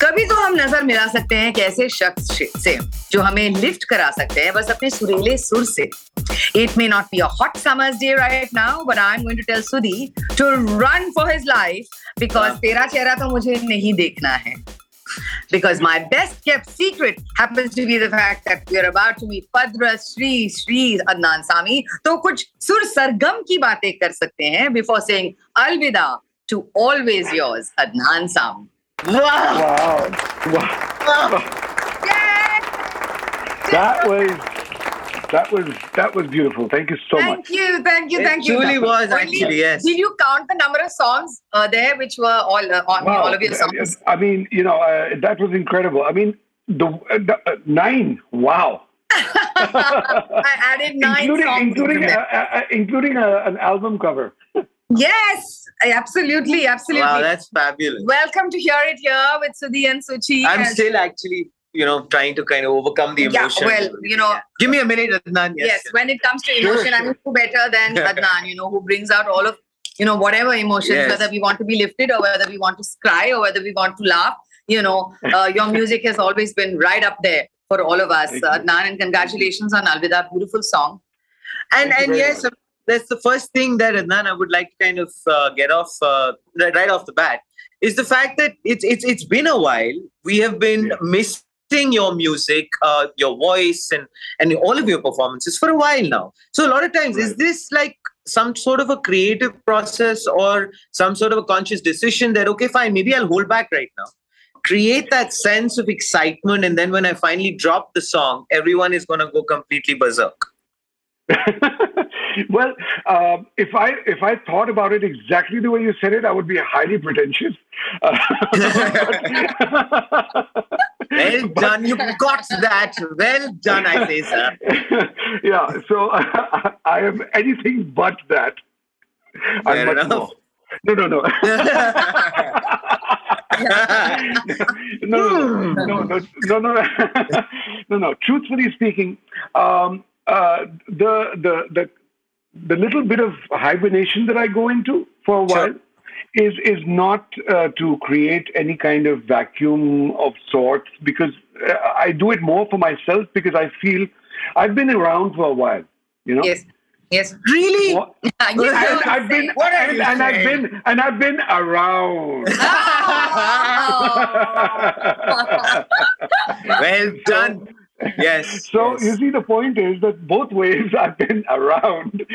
कभी तो हम नज़र मिला सकते हैं कैसे शख्स से जो हमें लिफ्ट करा सकते हैं बस अपने सुरीले सुर से। It may not be at summers right now but I am going to tell Sudhi to run for his life because तेरा चेहरा तो मुझे नहीं देखना है। Because my best kept secret happens to be the fact that we are about to meet Padra Sri Sri Adnan Sami. तो कुछ सुर सरगम की बातें कर सकते हैं before saying alvida to always yours Adnan Sami. Wow. Wow. wow. wow. That was that was that was beautiful. Thank you so much. Thank much. you, thank you, It thank you. truly was, Only- actually, yes. Did you count the number of songs uh, there, which were all uh, on Wow. all of your songs? I mean, you know, uh, that was incredible. I mean, the, uh, the uh, nine. Wow. I added nine including songs. including into uh, that. including an album cover. yes, absolutely, absolutely. Wow, that's fabulous. Welcome to Hear It Here with Sudhi and Suchi. I'm And- still actually, you know, trying to kind of overcome the Yeah, emotion. well, you know- Give me a minute, Adnan. yes, Yes. when it comes to emotion, I'm who better than Adnan, you know, who brings out all of, you know, whatever emotions, Yes. whether we want to be lifted or whether we want to cry or whether we want to laugh. You know, uh, your music has always been right up there for all of us. You. Adnan, and congratulations on Alvida, beautiful song. And Thank and yes, that's the first thing that Adnan I would like to kind of uh, get off uh, right right off the bat is the fact that it's it's it's been a while. We have been Yeah. missing your music, uh, your voice, and and all of your performances for a while now. So a lot of times, is this like some sort of a creative process or some sort of a conscious decision that okay, fine, maybe I'll hold back right now. Create that sense of excitement, and then when I finally drop the song, everyone is going to go completely berserk. well, um, if I if I thought about it exactly the way you said it, I would be highly pretentious. Uh, Well done. You got that. Well done, I say, sir. yeah, so I am anything but that. I'm Fair much enough. more. No, no, no. no, no, no, no, no, no, no, no. Truthfully speaking, um, uh, the the the the little bit of hibernation that I go into for a Sure. while is is not uh, to create any kind of vacuum of sorts because uh, I do it more for myself because I feel I've been around for a while, you know. Yes, yes. really? What- and I've been. What are and, you and I've been and I've been around. well done. Yes. So yes. you see, the point is that both ways I've been around.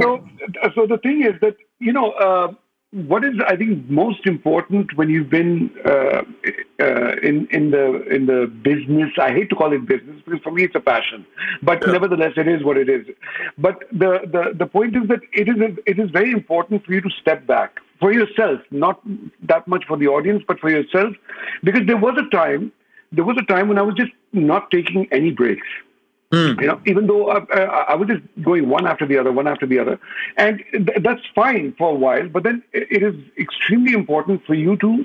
so, so the thing is that you know uh, what is I think most important when you've been uh, uh, in in the in the business. I hate to call it business because for me it's a passion, but Yeah. nevertheless it is what it is. But the, the the point is that it is a, it is very important for you to step back for yourself, not that much for the audience, but for yourself, because there was a time there was a time when I was just not taking any breaks. Hmm. You know, even though I, I, I was just going one after the other, one after the other, and th- that's fine for a while. But then it it is extremely important for you to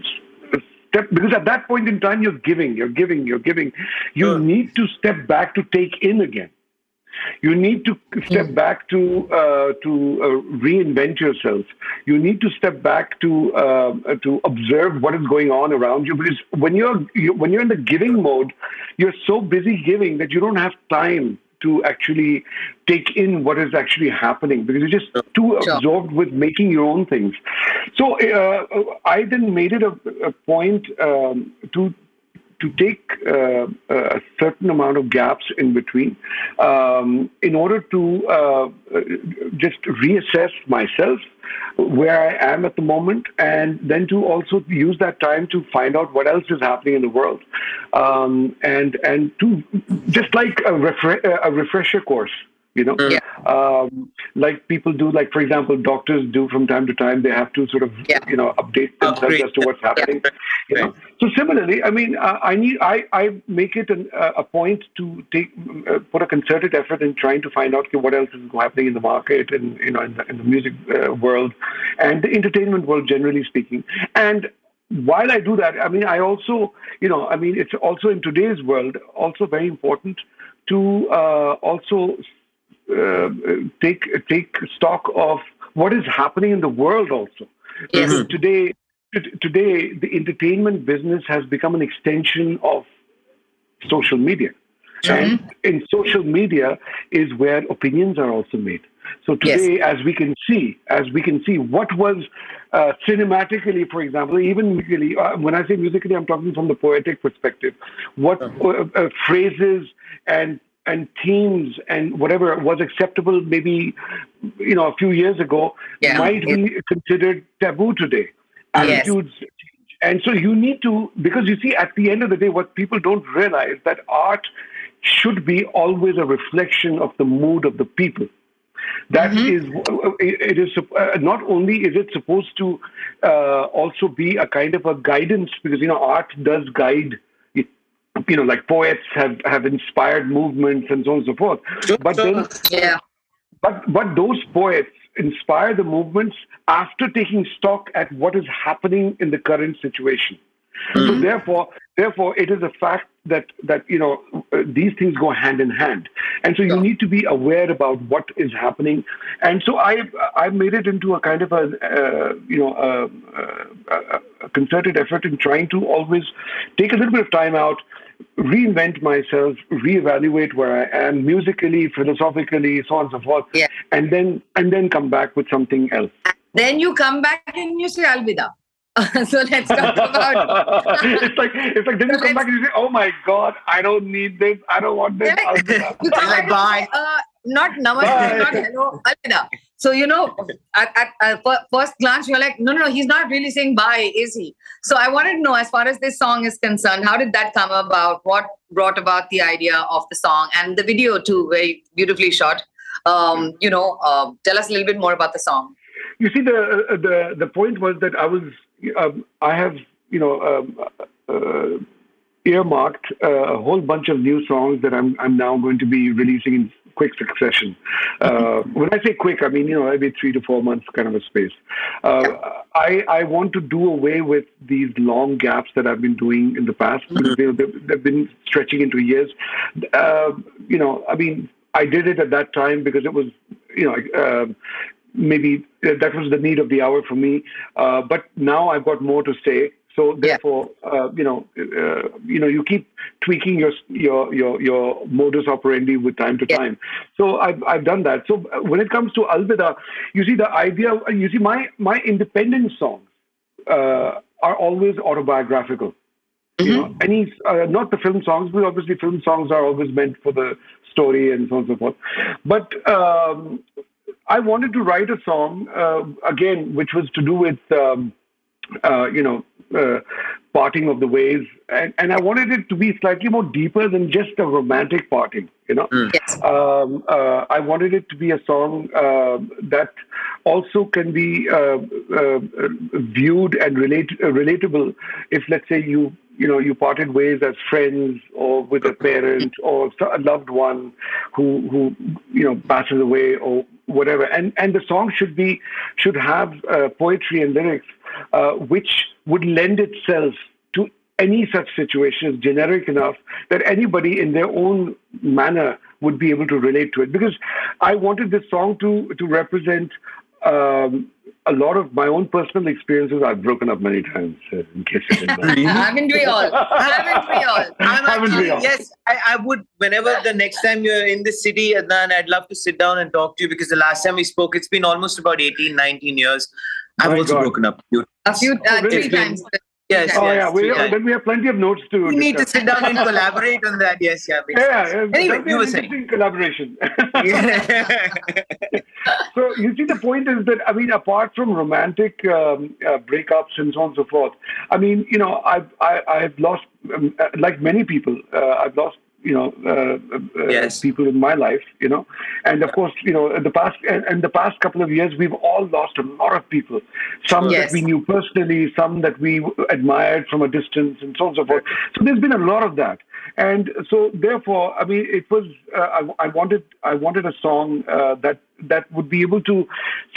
step because at that point in time you're giving, you're giving, you're giving. You Sure. need to step back to take in again. You need to step back to uh, to uh, reinvent yourself. You need to step back to uh, to observe what is going on around you. Because when you're you, when you're in the giving mode, you're so busy giving that you don't have time to actually take in what is actually happening because you're just too Sure. absorbed with making your own things. So uh, I then made it a, a point um, to to take uh, a certain amount of gaps in between um, in order to uh, just reassess myself where I am at the moment, and then to also use that time to find out what else is happening in the world, um, and and to just like a, refre- a refresher course. You know, Yeah. um, like people do, like for example, doctors do from time to time. They have to sort of, Yeah. you know, update themselves as to what's happening. You know? So similarly, I mean, uh, I need I, I make it an, uh, a point to take uh, put a concerted effort in trying to find out okay, what else is happening in the market and you know in the, in the music uh, world and the entertainment world generally speaking. And while I do that, I mean, I also you know, I mean, it's also in today's world also very important to uh, also take take stock of what is happening in the world also Yes. Because Today, today, the entertainment business has become an extension of social media. And in social media is where opinions are also made. So today, as we can see, as we can see, what was uh, cinematically, for example, even musically. Uh, when I say musically, I'm talking from the poetic perspective. What uh, uh, phrases and and themes and whatever was acceptable maybe you know a few years ago Yeah. might be considered taboo today. Yes. Attitudes and so you need to, because you see, at the end of the day, what people don't realize that art should be always a reflection of the mood of the people. That is, it is uh, not only is it supposed to uh, also be a kind of a guidance because you know art does guide. It- You know, like poets have have inspired movements and so on and so forth. But then Yeah. but but those poets inspire the movements after taking stock at what is happening in the current situation. So therefore, therefore, it is a fact that that you know uh, these things go hand in hand, and so you Sure. need to be aware about what is happening. And so I I made it into a kind of a uh, you know a, a, a concerted effort in trying to always take a little bit of time out, reinvent myself, reevaluate where I am musically, philosophically, so on and so forth, Yeah. and then and then come back with something else. Then you come back and you say Alvida. so let's talk about it's like it's like then you come back and you say, "Oh my God, I don't need this. I don't want this." Yeah. Alvida." you come Like, back and say, uh, not namaste, Bye. not hello, Alvida. So you know, at, at, at first glance, you're like, no, no, no, he's not really saying bye, is he? So I wanted to know, as far as this song is concerned, how did that come about? What brought about the idea of the song and the video too, very beautifully shot. Um, you know, uh, tell us a little bit more about the song. You see, the uh, the the point was that I was um, I have you know um, uh, earmarked a whole bunch of new songs that I'm I'm now going to be releasing in quick succession. Uh, when I say quick, I mean you know every three to four months kind of a space. Uh, I I want to do away with these long gaps that I've been doing in the past because they, they've, they've been stretching into years. Uh, you know, I mean, I did it at that time because it was you know. Uh, maybe uh, that was the need of the hour for me. Uh, but now I've got more to say. So therefore, uh, you know, uh, you know, you keep tweaking your your your your modus operandi with time to Yeah. time. So I've I've done that. So when it comes to Alvida, you see the idea. You see my my independent songs uh, are always autobiographical. You know, any uh, not the film songs, but obviously film songs are always meant for the story and so on and so forth. But um, I wanted to write a song uh, again, which was to do with um, uh, you know uh, parting of the ways, and, and I wanted it to be slightly more deeper than just a romantic parting. You know, Yes. um, uh, I wanted it to be a song uh, that also can be uh, uh, viewed and relate, uh, relatable if, let's say, you you know you parted ways as friends or with a parent or a loved one who who you know passes away or whatever. And and the song should be should have uh, poetry and lyrics uh, which would lend itself to any such situation generic enough that anybody in their own manner would be able to relate to it because i wanted this song to to represent um, a lot of my own personal experiences i've broken up many times uh, in case you didn't know. Haven't we all? Haven't we all? I'm Haven't we actually, all? yes, I, I would, whenever the next time you're in the city, Adnan, I'd love to sit down and talk to you because the last time we spoke, it's been almost about 18, 19 years. I've My also God. broken up. A few, uh, Oh, really? three times. Yes, oh yes. yeah we, times. then we have plenty of notes to We need to sit down and collaborate on that. Yes, yeah. yeah, yeah Anyway, you were saying. collaboration Yeah. So you see, the point is that I mean, apart from romantic um, uh, breakups and so on and so forth, I mean, you know, I've I, I've lost, um, uh, like many people, uh, I've lost, you know, uh, uh, Yes. people in my life, you know, and of course, you know, in the past and, and the past couple of years, we've all lost a lot of people. Some Yes. that we knew personally, some that we admired from a distance, and so on and so forth. So there's been a lot of that. And so, therefore, I mean, it was. Uh, I, I wanted. I wanted a song uh, that that would be able to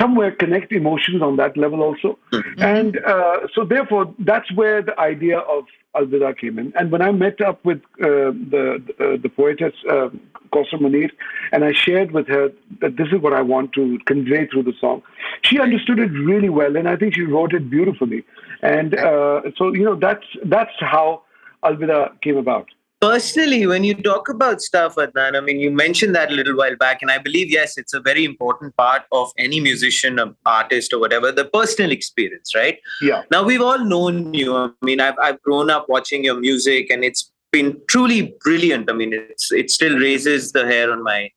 somewhere connect emotions on that level also. And uh, so, therefore, that's where the idea of Alvida came in. And when I met up with uh, the uh, the poetess uh, Kausar Munir, and I shared with her that this is what I want to convey through the song, she understood it really well, and I think she wrote it beautifully. And uh, so you know that's that's how Alvida came about. Personally, when you talk about stuff, Adnan, I mean, you mentioned that a little while back, and I believe, yes, it's a very important part of any musician, um, artist, or whatever, the personal experience, right? Yeah. Now, we've all known you. I mean, I've, I've grown up watching your music, and it's been truly brilliant. I mean, it's it still raises the hair on my.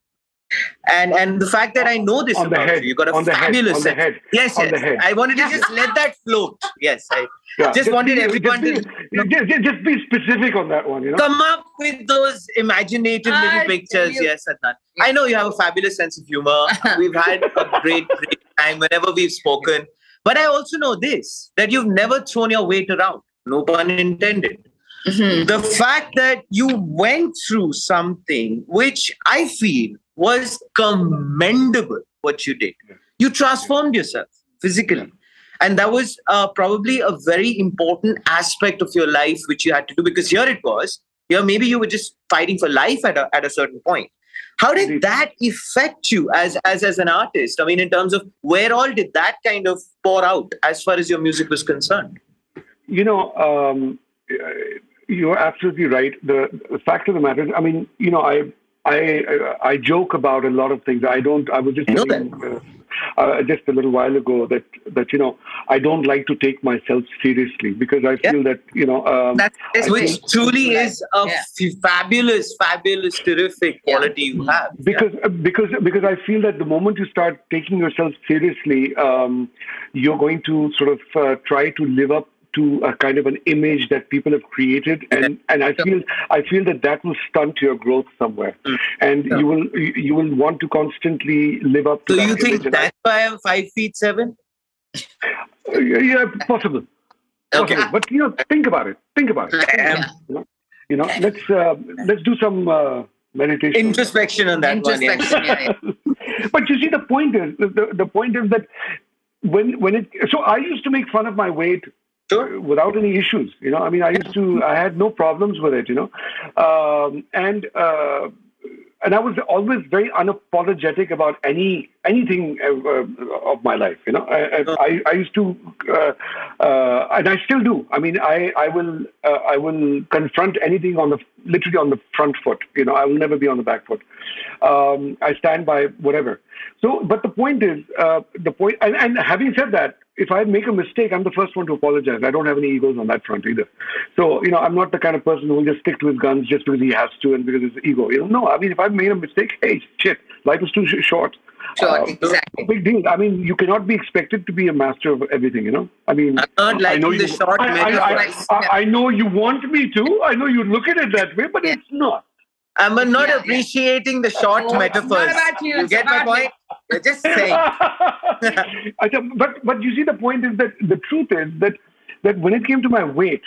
And and the fact that I know this On the about head, you, you got a on the head, fabulous on the sense. head, Yes, on yes. the head. I wanted to just let that float. Yes, I Yeah. Just wanted be, everyone just to- be, just, just- just be specific on that one. You know. come up with those imaginative I little tell pictures. you. Yes, Adnan. I know you have a fabulous sense of humor. We've had a great, great time whenever we've spoken. But I also know this that you've never thrown your weight around. No pun intended. Mhm. The fact that you went through something which I feel was commendable, what you did. You transformed yourself physically. And that was uh, probably a very important aspect of your life which you had to do because here it was. Here, maybe you were just fighting for life at a, at a certain point. How did that affect you as, as as an artist? I mean, in terms of where all did that kind of pour out as far as your music was concerned? You know, um, you're absolutely right. The, the fact of the matter is, I mean, you know, I I I joke about a lot of things. I don't. I was just I know telling, uh, uh, just a little while ago that that you know I don't like to take myself seriously because I Yeah. feel that you know um, That's Which think- truly is a Yeah. f- fabulous, fabulous, terrific Yeah. quality you have. because because because I feel that the moment you start taking yourself seriously, um, you're going to sort of uh, try to live up to a kind of an image that people have created, and and I feel I feel that that will stunt your growth somewhere, Mm. and Yeah. you will you you will want to constantly live up to So that you think image. and I- that's why I'm five feet seven? Yeah, possible. Okay. Possible. But you know, think about it. Think about it. Yeah. You know, let's uh, let's do some uh, meditation. Introspection on that one. Yeah. Introspection. Yeah, yeah. but you see, the point is the, the, the point is that when when it so I used to make fun of my weight Sure. without any issues. You know, I mean, I used to I had no problems with it. You know, um, and uh, and I was always very unapologetic about any anything uh, uh, of my life. You know, I, I, I used to, uh, uh, and I still do. I mean, I I will uh, I will confront anything on the literally on the front foot. You know, I will never be on the back foot. Um, I stand by whatever. So, but the point is, uh, the point, and, and having said that, if I make a mistake, I'm the first one to apologize. I don't have any egos on that front either. So, you know, I'm not the kind of person who will just stick to his guns just because he has to and because it's ego. You know, no. I mean, if I've made a mistake, hey, shit, life is too sh- short. Sure, Uh, exactly. Big deal. I mean, you cannot be expected to be a master of everything. You know, I mean, I'm not I know the you. short I, I, I. I, I know you want me to. I know you look at it that way, but Yeah. it's not. I'm not Yeah, yeah. appreciating the short Oh, metaphors. not about you, it's get my about me. point? Just saying. But but you see, the point is that the truth is that that when it came to my weight,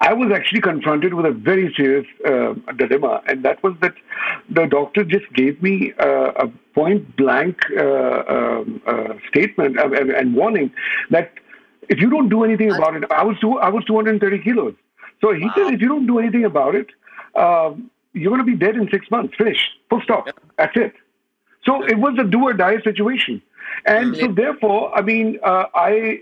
I was actually confronted with a very serious uh, dilemma, and that was that the doctor just gave me uh, a point blank uh, um, uh, statement uh, and, and warning that if you don't do anything about it, I was two, I was 230 kilos. So he said, if you don't do anything about it, um, you're going to be dead in six months. Finish. Full stop. That's it. So it was a do or die situation. And so therefore, I mean, uh, I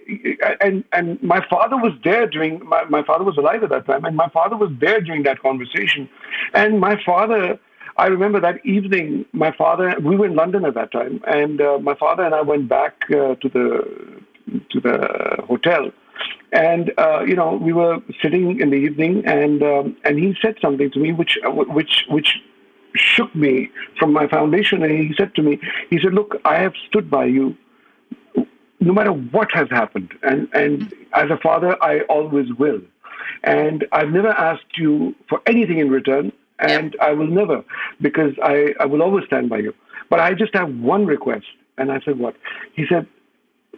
and and my father was there during my, my father was alive at that time, and my father was there during that conversation. And my father, I remember that evening, my father, we were in London at that time, and uh, my father and I went back uh, to the to the hotel, and uh, you know we were sitting in the evening, and um, and he said something to me which which which shook me from my foundation and he said to me he said look i have stood by you no matter what has happened and and as a father i always will. And i've never asked you for anything in return and i will never because i i will always stand by you. But i just have one request. And i said what? He said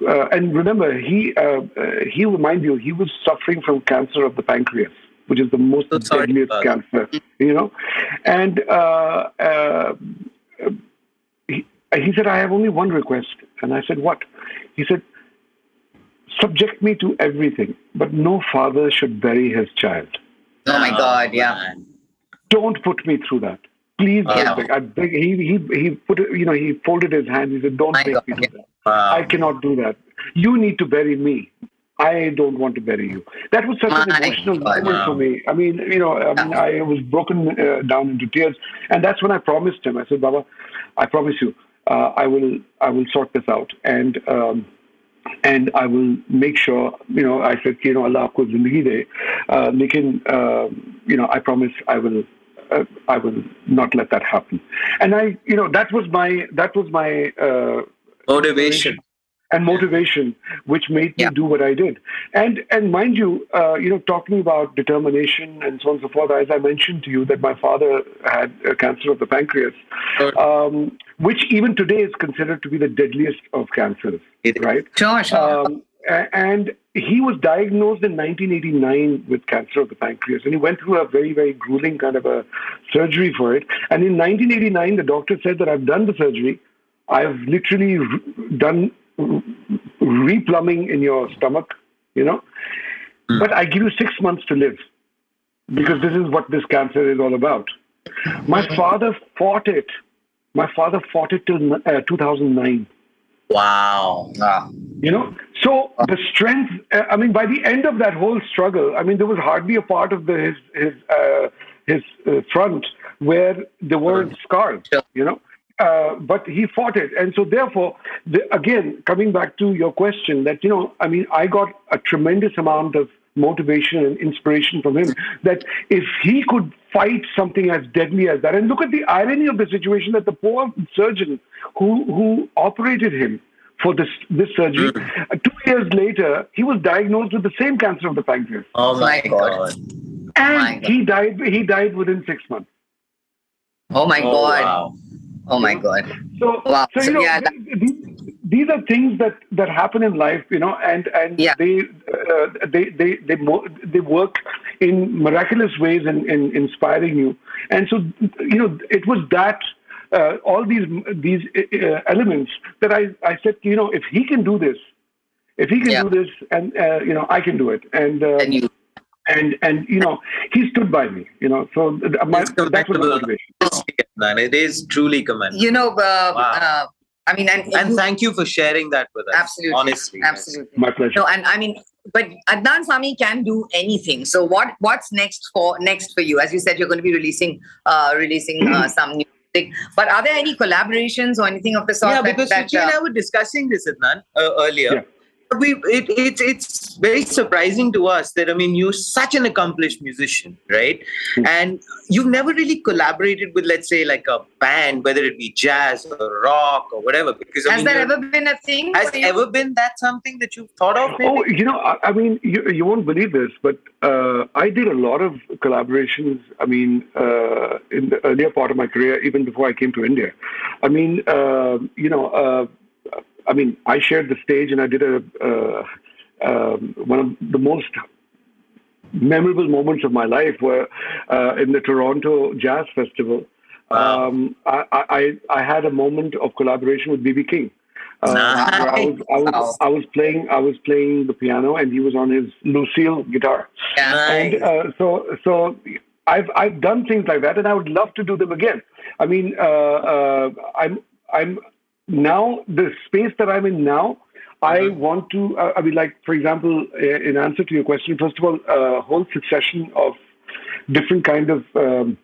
uh, and remember he uh, uh, he mind you he was suffering from cancer of the pancreas which is the most So deadliest cancer you know and uh, uh, he, he said, I have only one request. And I said, What? He said, subject me to everything, but no father should bury his child. Oh my God, yeah. Don't put me through that. Please, I beg. He, he, he put you know, he folded his hands. He said, don't My make God, me do that. Wow. I cannot do that. You need to bury me. I don't want to bury you. That was such an emotional God. moment for me. I mean, you know, I, mean, I was broken uh, down into tears, and that's when I promised him. I said, "Baba, I promise you, uh, I will, I will sort this out, and um, and I will make sure." You know, I said, "You know, Allah aapko zindagi de, uh, lekin, you know, I promise I will." Uh, I will not let that happen, and I, you know, that was my that was my uh, Motivation. And motivation which made me Yeah. do what I did. And and mind you, uh, you know, talking about determination and so on and so forth, as I mentioned to you that my father had uh, cancer of the pancreas, Sure. um, which even today is considered to be the deadliest of cancers, It right? Sure, sure. Um, and he was diagnosed in 1989 with cancer of the pancreas, and he went through a very, very grueling kind of a surgery for it. And in 1989, the doctor said that I've done the surgery. I've literally done replumbing in your stomach, you know, but I give you six months to live because this is what this cancer is all about. My father fought it. My father fought it till uh, 2009 Wow. Wow. you know so the strength uh, i mean by the end of that whole struggle i mean there was hardly a part of the his his uh, his uh, front where there weren't scars you know uh, but he fought it and so therefore the, again coming back to your question that you know i mean i got a tremendous amount of motivation and inspiration from him that if he could fight something as deadly as that and look at the irony of the situation that the poor surgeon who who operated him for this this surgery uh, two years later he was diagnosed with the same cancer of the pancreas Oh my My God. God. and My God. he died he died within six months Oh my Oh, God. wow. Oh my God. So, Wow. so you know, yeah, th- these, these are things that, that happen in life, you know, and and Yeah. they, uh, they they they mo- they work in miraculous ways in, in inspiring you. And so, you know, it was that uh, all these these uh, elements that I I said, you know, if he can do this, if he can Yeah. do this, and uh, you know, I can do it. And uh, And you. and and you know, he stood by me. You know, so my, It's that was my motivation. Man, it is truly commendable. You know, uh, Wow. uh, I mean, and, and you- thank you for sharing that with us. absolutely, Honestly. yes. absolutely. My pleasure. No, and I mean, but Adnan Sami can do anything. So what what's next for next for you? As you said, you're going to be releasing uh, releasing uh, some new music. But are there any collaborations or anything of the sort? yeah, that, because that, Suchi and uh, I were discussing this, Adnan, uh, earlier. Yeah. We it, it it's very surprising to us that I mean you're such an accomplished musician, right? Hmm. And you've never really collaborated with let's say like a band, whether it be jazz or rock or whatever. Because I has mean, there ever been a thing? has for you? ever been that something that you've thought of? Maybe? Oh, you know, I, I mean, you, you won't believe this, but uh, I did a lot of collaborations. I mean, uh, in the earlier part of my career, even before I came to India. I mean, uh, you know, uh, I mean, I shared the stage and I did a uh, um, one of the most memorable moments of my life were uh, in the Toronto Jazz Festival. Wow. Um, I, I, I had a moment of collaboration with BB King. Uh, where I was, I was, I was playing, I was playing the piano, and he was on his Lucille guitar. Nice. And uh, so, so I've I've done things like that, and I would love to do them again. I mean, uh, uh, I'm I'm now the space that I'm in now. I Mhm. want to. Uh, I mean, like for example, uh, in answer to your question, first of all, a whole succession of different kind of um,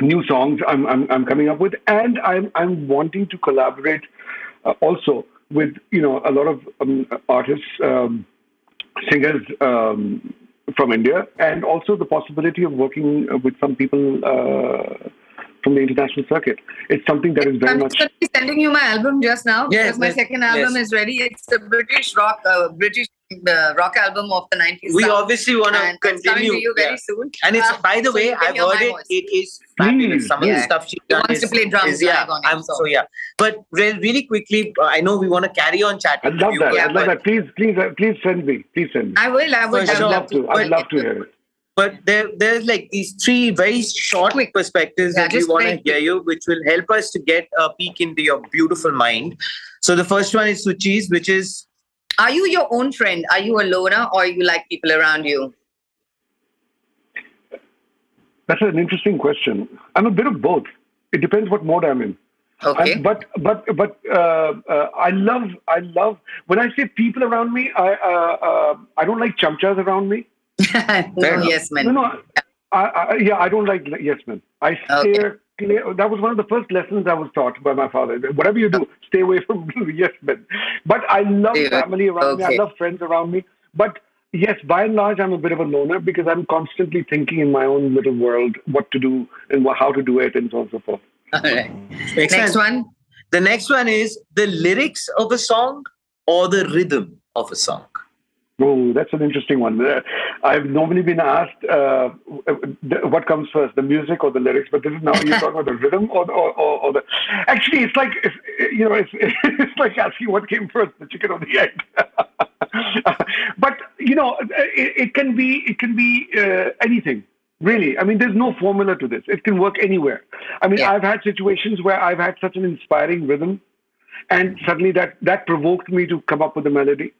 new songs I'm, I'm I'm coming up with, and I'm I'm wanting to collaborate uh, also with you know a lot of um, artists, um, singers um, from India, and also the possibility of working uh, with some people uh, from the international circuit. It's something that is very I'm much. just gonna be sending you my album just now Yes, because my yes, second album yes. is ready. It's a British rock, uh, British uh, rock album of the 90s. we sound. obviously want to and coming continue. to you very yeah. soon. And it's Uh, by the so way, you I've heard it. voice. It is fabulous. Please, Some of the stuff she He done wants to play drums is yeah. live on it, I'm so. so yeah. But re- really quickly, uh, I know we want to carry on chatting. I'd love with you, that. but- I'd love that. Please, please, uh, please send me. Please send me. I will. I will. For I I'd sure. love to. I'd love to hear it. But there, there's like these three very short Quick. perspectives Yeah, that we want to hear you, which will help us to get a peek into your beautiful mind. So the first one is Suchi's, which is Are you your own friend? Are you a loner or you like people around you? That's an interesting question. I'm a bit of both. It depends what mode I'm in. Okay. I- but but but uh, uh, I love I love when I say people around me. I uh, uh, I don't like chamchas around me. no, yes, man. No, no. I, I, yeah, I don't like yes men. I Okay. clear. That was one of the first lessons I was taught by my father. Whatever you do, stay away from yes men. But I love Yeah, family around me. I love friends around me. But yes, by and large, I'm a bit of a loner because I'm constantly thinking in my own little world what to do and how to do it and so on and so forth. All right. Makes Next sense. one. The next one is the lyrics of a song or the rhythm of a song. Oh, that's an interesting one. Uh, I've normally been asked uh, what comes first, the music or the lyrics, but this is now you're talking about the rhythm or, or, or, or the. Actually, it's like it's, you know, it's, it's like asking what came first, the chicken or the egg. but you know, it, it can be it can be uh, anything. Really, I mean, there's no formula to this. It can work anywhere. I mean, Yeah. I've had situations where I've had such an inspiring rhythm, and suddenly that that provoked me to come up with a melody.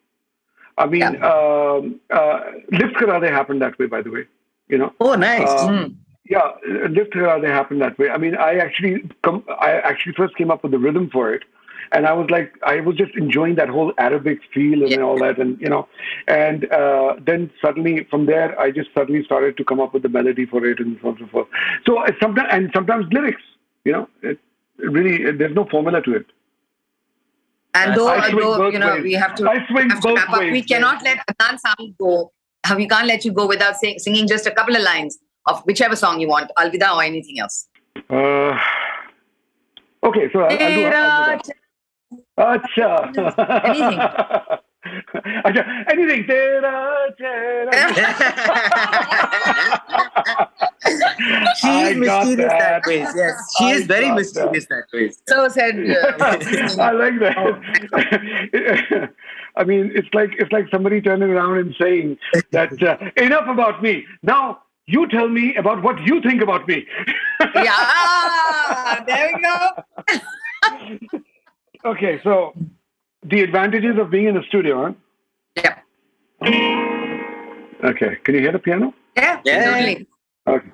I mean, um, uh, Lift Karade happened that way, by the way. You know, Oh, nice. Uh, Mm. yeah, uh, Lift Karade happened that way. I mean, I actually, com- I actually first came up with the rhythm for it, and I was like, I was just enjoying that whole Arabic feel and Yeah. all that, and you know, and uh, then suddenly from there, I just suddenly started to come up with the melody for it and so on and so forth. So sometimes, and sometimes lyrics. You know, it, it really, there's no formula to it. And though, although you know, ways. we have to, have to wrap up. We cannot let Adnan Sami go. Uh, We can't let you go without sing, singing just a couple of lines of whichever song you want, Alvida or anything else. Uh, okay, so I'll, I'll do, I'll do. Acha. Anything. Acha. Anything. Tera, tera. she I is mysterious that. that. way. Yes, she I is very got mysterious that, way. So said. Uh, I like that. I mean, it's like it's like somebody turning around and saying that uh, enough about me. Now you tell me about what you think about me. yeah, there we go. Okay, so the advantages of being in a studio, huh? Yeah. Okay, can you hear the piano? yeah, Yeah. totally. Okay.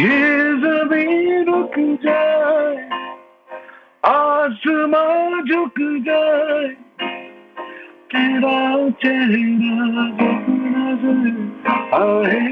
ये ज़मीन रुक जाए आसमां झुक जाए तेरा चेहरा नज़र आए।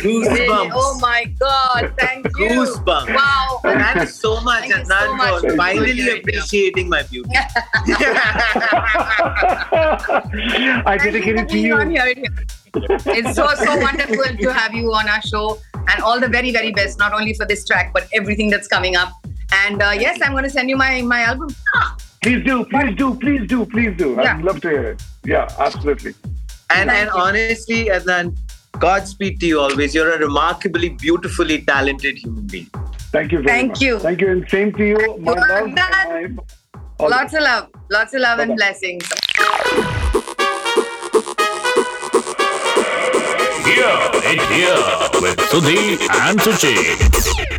Goosebumps. Oh my God, thank you. Goosebumps. Wow. Thank you so much, Thank so much. for finally appreciating my beauty. I dedicate it to you. here. It's so so wonderful to have you on our show, and all the very very best, not only for this track but everything that's coming up. And uh, yes, I'm going to send you my my album. Please do, please do, please do, please do. Yeah. I'd love to hear it. Yeah, absolutely. And and honestly, Adnan, Godspeed to you always. You're a remarkably, beautifully talented human being. Thank you very Thank much. you. Thank you, and same to you. My you. love. and my- Lots of love. Lots of love and Bye-bye. blessings. Here, it here with Sudhi and Suchi.